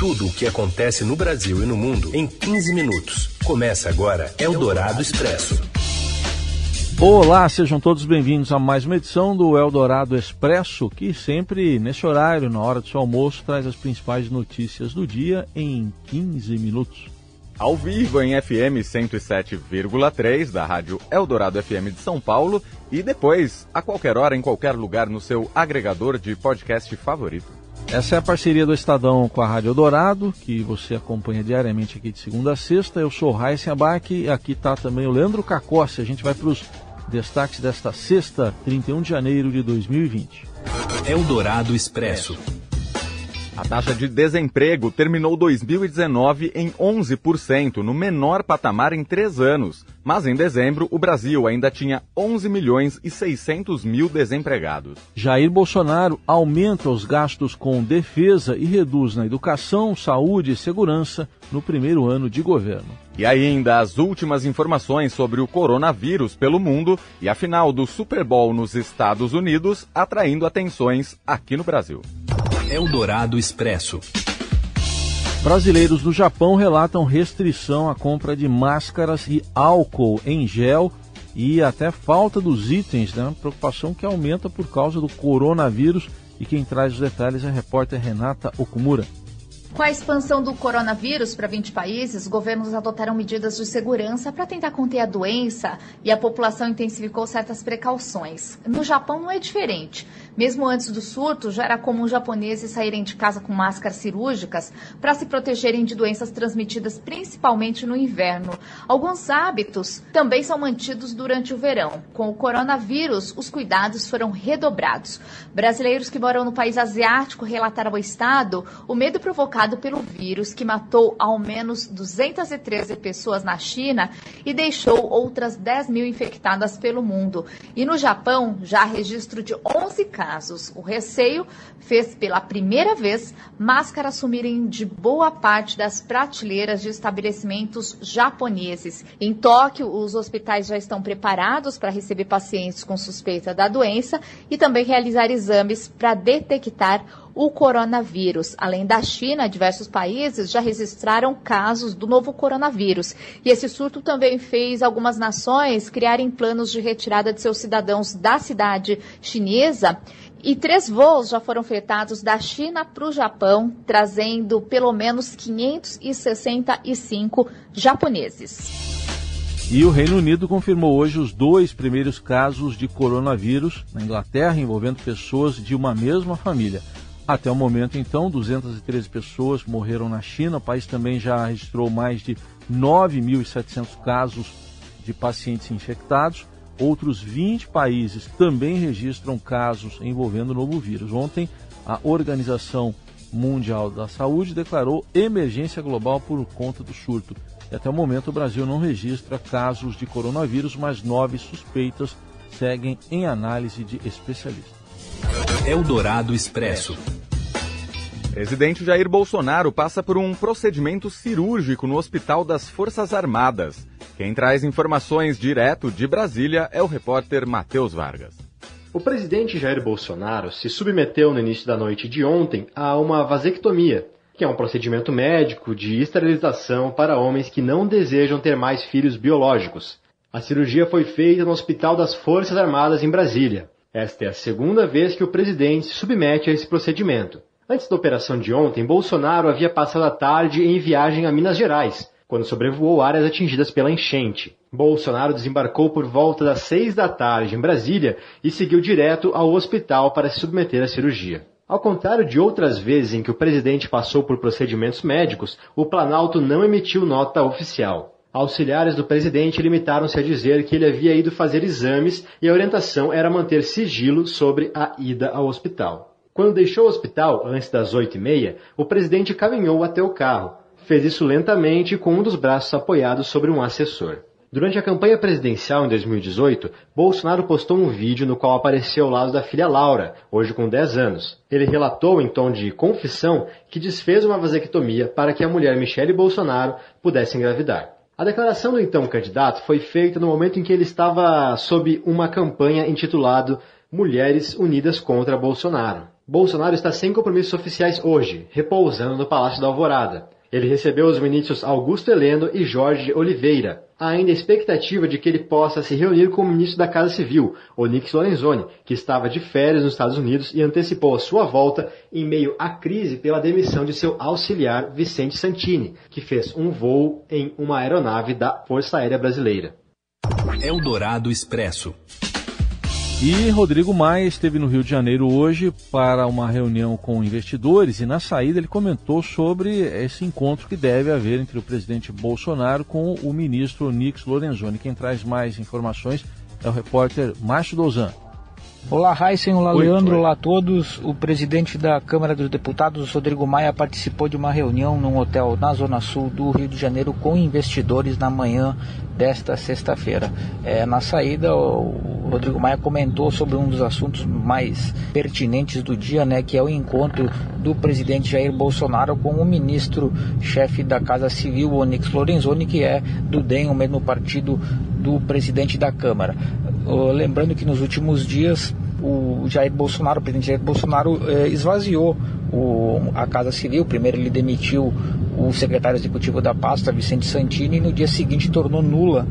Tudo o que acontece no Brasil e no mundo em 15 minutos. Começa agora Eldorado Expresso. Olá, sejam todos bem-vindos a mais uma edição do Eldorado Expresso, que sempre nesse horário, na hora do seu almoço, traz as principais notícias do dia em 15 minutos. Ao vivo em FM 107,3 da Rádio Eldorado FM de São Paulo e depois, a qualquer hora, em qualquer lugar, no seu agregador de podcast favorito. Essa é a parceria do Estadão com a Rádio Eldorado, que você acompanha diariamente aqui de segunda a sexta. Eu sou Raíssa Abac e aqui está também o Leandro Cacossi. A gente vai para os destaques desta sexta, 31 de janeiro de 2020. Eldorado Expresso. A taxa de desemprego terminou 2019 em 11%, no menor patamar em três anos. Mas em dezembro, o Brasil ainda tinha 11 milhões e 600 mil desempregados. Jair Bolsonaro aumenta os gastos com defesa e reduz na educação, saúde e segurança no primeiro ano de governo. E ainda as últimas informações sobre o coronavírus pelo mundo e a final do Super Bowl nos Estados Unidos atraindo atenções aqui no Brasil. Eldorado Expresso. Brasileiros do Japão relatam restrição à compra de máscaras e álcool em gel e até falta dos itens, né? Preocupação que aumenta por causa do coronavírus. E quem traz os detalhes é a repórter Renata Okumura. Com a expansão do coronavírus para 20 países, governos adotaram medidas de segurança para tentar conter a doença e a população intensificou certas precauções. No Japão não é diferente. Mesmo antes do surto, já era comum japoneses saírem de casa com máscaras cirúrgicas para se protegerem de doenças transmitidas principalmente no inverno. Alguns hábitos também são mantidos durante o verão. Com o coronavírus, os cuidados foram redobrados. Brasileiros que moram no país asiático relataram ao Estado o medo provocado pelo vírus que matou ao menos 213 pessoas na China e deixou outras 10 mil infectadas pelo mundo. E no Japão, já há registro de 11 casos casos. O receio fez pela primeira vez máscaras sumirem de boa parte das prateleiras de estabelecimentos japoneses. Em Tóquio, os hospitais já estão preparados para receber pacientes com suspeita da doença e também realizar exames para detectar o coronavírus. Além da China, diversos países já registraram casos do novo coronavírus. E esse surto também fez algumas nações criarem planos de retirada de seus cidadãos da cidade chinesa. E três voos já foram fretados da China para o Japão, trazendo pelo menos 565 japoneses. E o Reino Unido confirmou hoje os dois primeiros casos de coronavírus na Inglaterra envolvendo pessoas de uma mesma família. Até o momento, então, 213 pessoas morreram na China. O país também já registrou mais de 9.700 casos de pacientes infectados. Outros 20 países também registram casos envolvendo o novo vírus. Ontem, a Organização Mundial da Saúde declarou emergência global por conta do surto. E até o momento, o Brasil não registra casos de coronavírus, mas nove suspeitas seguem em análise de especialistas. Eldorado Expresso. Presidente Jair Bolsonaro passa por um procedimento cirúrgico no Hospital das Forças Armadas. Quem traz informações direto de Brasília é o repórter Matheus Vargas. O presidente Jair Bolsonaro se submeteu no início da noite de ontem a uma vasectomia, que é um procedimento médico de esterilização para homens que não desejam ter mais filhos biológicos. A cirurgia foi feita no Hospital das Forças Armadas em Brasília. Esta é a segunda vez que o presidente se submete a esse procedimento. Antes da operação de ontem, Bolsonaro havia passado a tarde em viagem a Minas Gerais, quando sobrevoou áreas atingidas pela enchente. Bolsonaro desembarcou por volta das seis da tarde em Brasília e seguiu direto ao hospital para se submeter à cirurgia. Ao contrário de outras vezes em que o presidente passou por procedimentos médicos, o Planalto não emitiu nota oficial. Auxiliares do presidente limitaram-se a dizer que ele havia ido fazer exames e a orientação era manter sigilo sobre a ida ao hospital. Quando deixou o hospital, antes das oito e meia, o presidente caminhou até o carro. Fez isso lentamente com um dos braços apoiados sobre um assessor. Durante a campanha presidencial em 2018, Bolsonaro postou um vídeo no qual apareceu ao lado da filha Laura, hoje com 10 anos. Ele relatou, em tom de confissão, que desfez uma vasectomia para que a mulher Michele Bolsonaro pudesse engravidar. A declaração do então candidato foi feita no momento em que ele estava sob uma campanha intitulada Mulheres Unidas contra Bolsonaro. Bolsonaro está sem compromissos oficiais hoje, repousando no Palácio da Alvorada. Ele recebeu os ministros Augusto Heleno e Jorge Oliveira. Há ainda a expectativa de que ele possa se reunir com o ministro da Casa Civil, Onyx Lorenzoni, que estava de férias nos Estados Unidos e antecipou a sua volta em meio à crise pela demissão de seu auxiliar Vicente Santini, que fez um voo em uma aeronave da Força Aérea Brasileira. Eldorado Expresso. E Rodrigo Maia esteve no Rio de Janeiro hoje para uma reunião com investidores e na saída ele comentou sobre esse encontro que deve haver entre o presidente Bolsonaro com o ministro Nix Lorenzoni. Quem traz mais informações é o repórter Márcio Dozan. Olá, Heisen, olá, oi, Leandro, olá a todos. O presidente da Câmara dos Deputados, Rodrigo Maia, participou de uma reunião num hotel na Zona Sul do Rio de Janeiro com investidores na manhã desta sexta-feira. É, na saída, o Rodrigo Maia comentou sobre um dos assuntos mais pertinentes do dia, né, que é o encontro do presidente Jair Bolsonaro com o ministro-chefe da Casa Civil, Onyx Lorenzoni, que é do DEM, o mesmo partido do presidente da Câmara. Lembrando que nos últimos dias o Jair Bolsonaro, o presidente Jair Bolsonaro, eh, esvaziou o, a Casa Civil. Primeiro ele demitiu o secretário executivo da pasta, Vicente Santini, e no dia seguinte tornou nula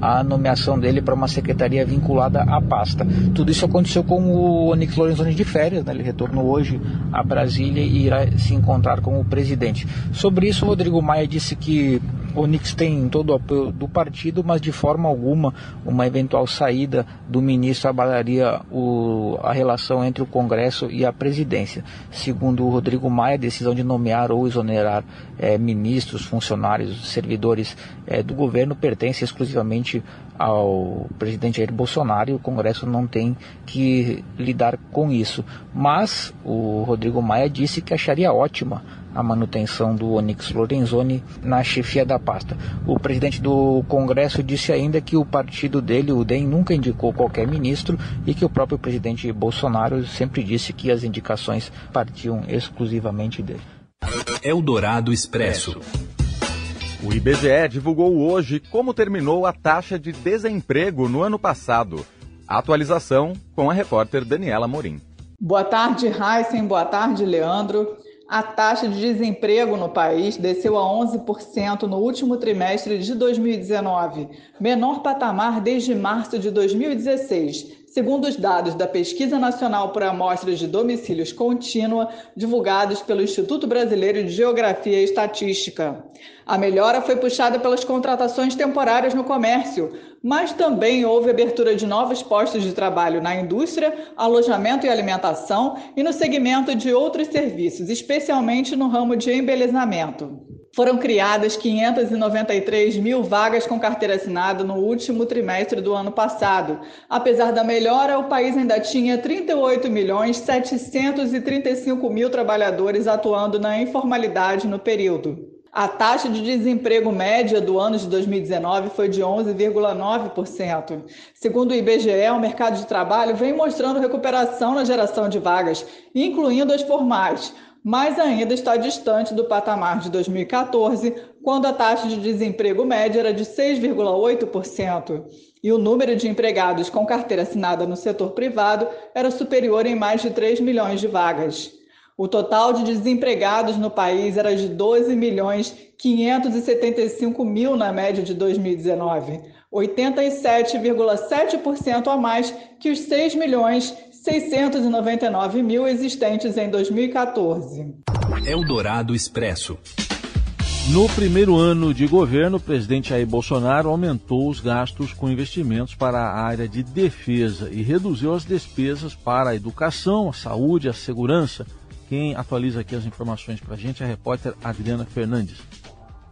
a nomeação dele para uma secretaria vinculada à pasta. Tudo isso aconteceu com o Onyx Lorenzoni de férias, né? ele retornou hoje a Brasília e irá se encontrar com o presidente. Sobre isso, Rodrigo Maia disse que o Nix tem todo o apoio do partido, mas de forma alguma uma eventual saída do ministro abalaria o, a relação entre o Congresso e a presidência. Segundo o Rodrigo Maia, a decisão de nomear ou exonerar é, ministros, funcionários, servidores é, do governo pertence exclusivamente ao presidente Jair Bolsonaro e o Congresso não tem que lidar com isso. Mas o Rodrigo Maia disse que acharia ótima a manutenção do Onyx Lorenzoni na chefia da pasta. O presidente do Congresso disse ainda que o partido dele, o DEM, nunca indicou qualquer ministro e que o próprio presidente Bolsonaro sempre disse que as indicações partiam exclusivamente dele. Eldorado Expresso. O IBGE divulgou hoje como terminou a taxa de desemprego no ano passado. A atualização com a repórter Daniela Morim. Boa tarde, Heisen. Boa tarde, Leandro. A taxa de desemprego no país desceu a 11% no último trimestre de 2019, menor patamar desde março de 2016, segundo os dados da Pesquisa Nacional por Amostras de Domicílios Contínua, divulgados pelo Instituto Brasileiro de Geografia e Estatística. A melhora foi puxada pelas contratações temporárias no comércio, mas também houve abertura de novos postos de trabalho na indústria, alojamento e alimentação e no segmento de outros serviços, especialmente no ramo de embelezamento. Foram criadas 593 mil vagas com carteira assinada no último trimestre do ano passado. Apesar da melhora, o país ainda tinha 38 milhões 735 mil trabalhadores atuando na informalidade no período. A taxa de desemprego média do ano de 2019 foi de 11,9%. Segundo o IBGE, o mercado de trabalho vem mostrando recuperação na geração de vagas, incluindo as formais, mas ainda está distante do patamar de 2014, quando a taxa de desemprego média era de 6,8%. E o número de empregados com carteira assinada no setor privado era superior em mais de 3 milhões de vagas. O total de desempregados no país era de 12 milhões 575 mil na média de 2019, 87,7% a mais que os 6 milhões 699 mil existentes em 2014. Eldorado Expresso. No primeiro ano de governo, o presidente Jair Bolsonaro aumentou os gastos com investimentos para a área de defesa e reduziu as despesas para a educação, a saúde, a segurança quem atualiza aqui as informações para a gente é a repórter Adriana Fernandes.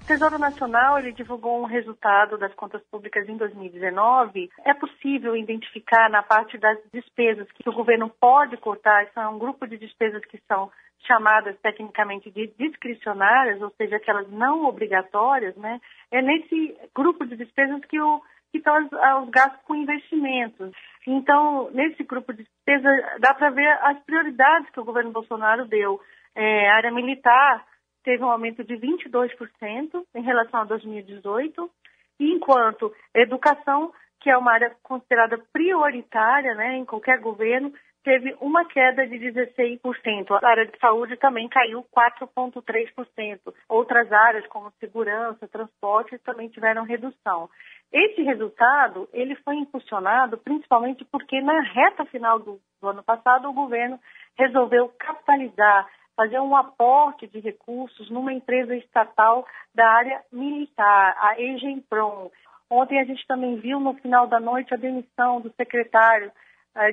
O Tesouro Nacional ele divulgou um resultado das contas públicas em 2019. É possível identificar na parte das despesas que o governo pode cortar, isso é um grupo de despesas que são chamadas tecnicamente de discricionárias, ou seja, aquelas não obrigatórias, né? É nesse grupo de despesas que o que estão os gastos com investimentos. Então, nesse grupo de despesa, dá para ver as prioridades que o governo Bolsonaro deu. É, a área militar teve um aumento de 22% em relação a 2018, enquanto educação, que é uma área considerada prioritária né, em qualquer governo, teve uma queda de 16%. A área de saúde também caiu 4,3%. Outras áreas, como segurança, transporte, também tiveram redução. Esse resultado ele foi impulsionado principalmente porque na reta final do, do ano passado o governo resolveu capitalizar, fazer um aporte de recursos numa empresa estatal da área militar, a Egemprom. Ontem a gente também viu no final da noite a demissão do secretário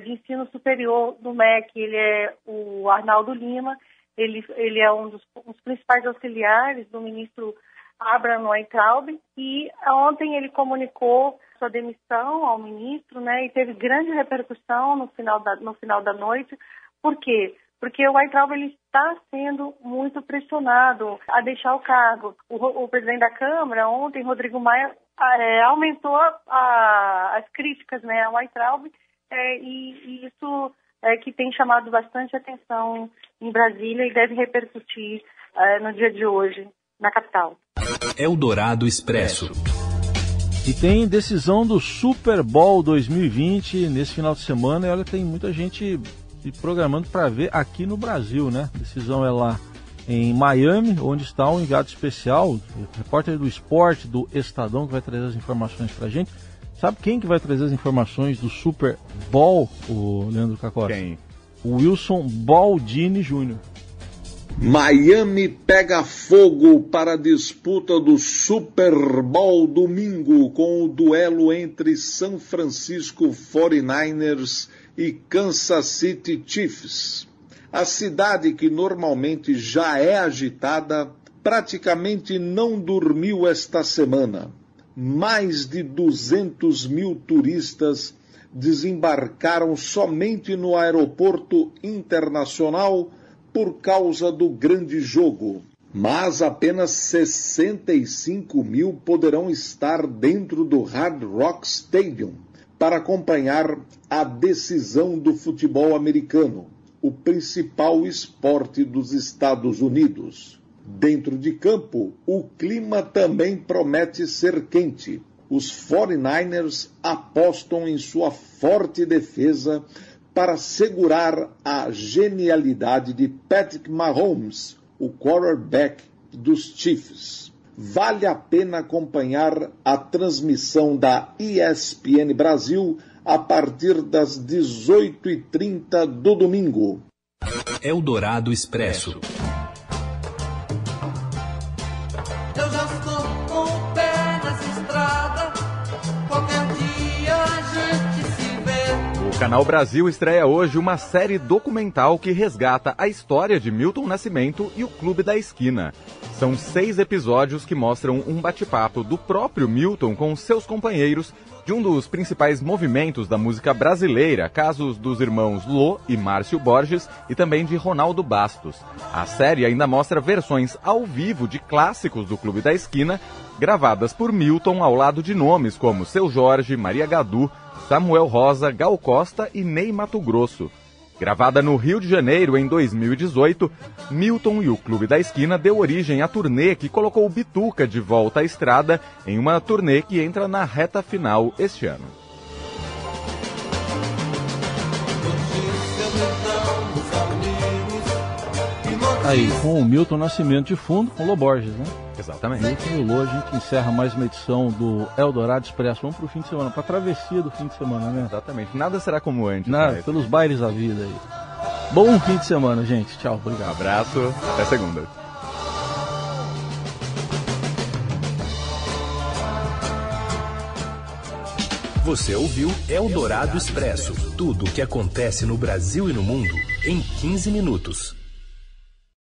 de ensino superior do MEC, ele é o Arnaldo Lima, ele, ele é um dos, um dos principais auxiliares do ministro Abraham Weintraub, e ontem ele comunicou sua demissão ao ministro, né, e teve grande repercussão no final da, no final da noite. Por quê? Porque o Weintraub ele está sendo muito pressionado a deixar o cargo. O, o presidente da Câmara, ontem, Rodrigo Maia, é, aumentou a, as críticas né, ao Weintraub, é, e, e, isso é que tem chamado bastante atenção em Brasília e deve repercutir é, no dia de hoje na capital. Eldorado Expresso. E tem decisão do Super Bowl 2020 nesse final de semana. E olha, tem muita gente se programando para ver aqui no Brasil, né? A decisão é lá em Miami, onde está um enviado especial, o repórter do esporte do Estadão, que vai trazer as informações para a gente. Sabe quem que vai trazer as informações do Super Bowl, o Leandro Cacora? Quem? O Wilson Baldini Jr. Miami pega fogo para a disputa do Super Bowl domingo com o duelo entre São Francisco 49ers e Kansas City Chiefs. A cidade que normalmente já é agitada praticamente não dormiu esta semana. Mais de 200 mil turistas desembarcaram somente no aeroporto internacional por causa do grande jogo, mas apenas 65 mil poderão estar dentro do Hard Rock Stadium para acompanhar a decisão do futebol americano, o principal esporte dos Estados Unidos. Dentro de campo, o clima também promete ser quente. Os 49ers apostam em sua forte defesa para segurar a genialidade de Patrick Mahomes, o quarterback dos Chiefs. Vale a pena acompanhar a transmissão da ESPN Brasil a partir das 18h30 do domingo. Eldorado Expresso. Canal Brasil estreia hoje uma série documental que resgata a história de Milton Nascimento e o Clube da Esquina. São seis episódios que mostram um bate-papo do próprio Milton com seus companheiros de um dos principais movimentos da música brasileira, casos dos irmãos Lô e Márcio Borges e também de Ronaldo Bastos. A série ainda mostra versões ao vivo de clássicos do Clube da Esquina, gravadas por Milton ao lado de nomes como Seu Jorge, Maria Gadu, Samuel Rosa, Gal Costa e Ney Mato Grosso. Gravada no Rio de Janeiro em 2018, Milton e o Clube da Esquina deu origem à turnê que colocou o Bituca de volta à estrada em uma turnê que entra na reta final este ano. Aí, com o Milton Nascimento de fundo, com o Loborges, né? Exatamente. Milton e o Lô, a gente encerra mais uma edição do Eldorado Expresso. Vamos pro fim de semana, pra travessia do fim de semana, né? Exatamente. Nada será como antes. Nada, mas- pelos bailes da vida aí. Bom fim de semana, gente. Tchau, Um obrigado. abraço, até segunda. Você ouviu Eldorado Expresso tudo o que acontece no Brasil e no mundo em 15 minutos.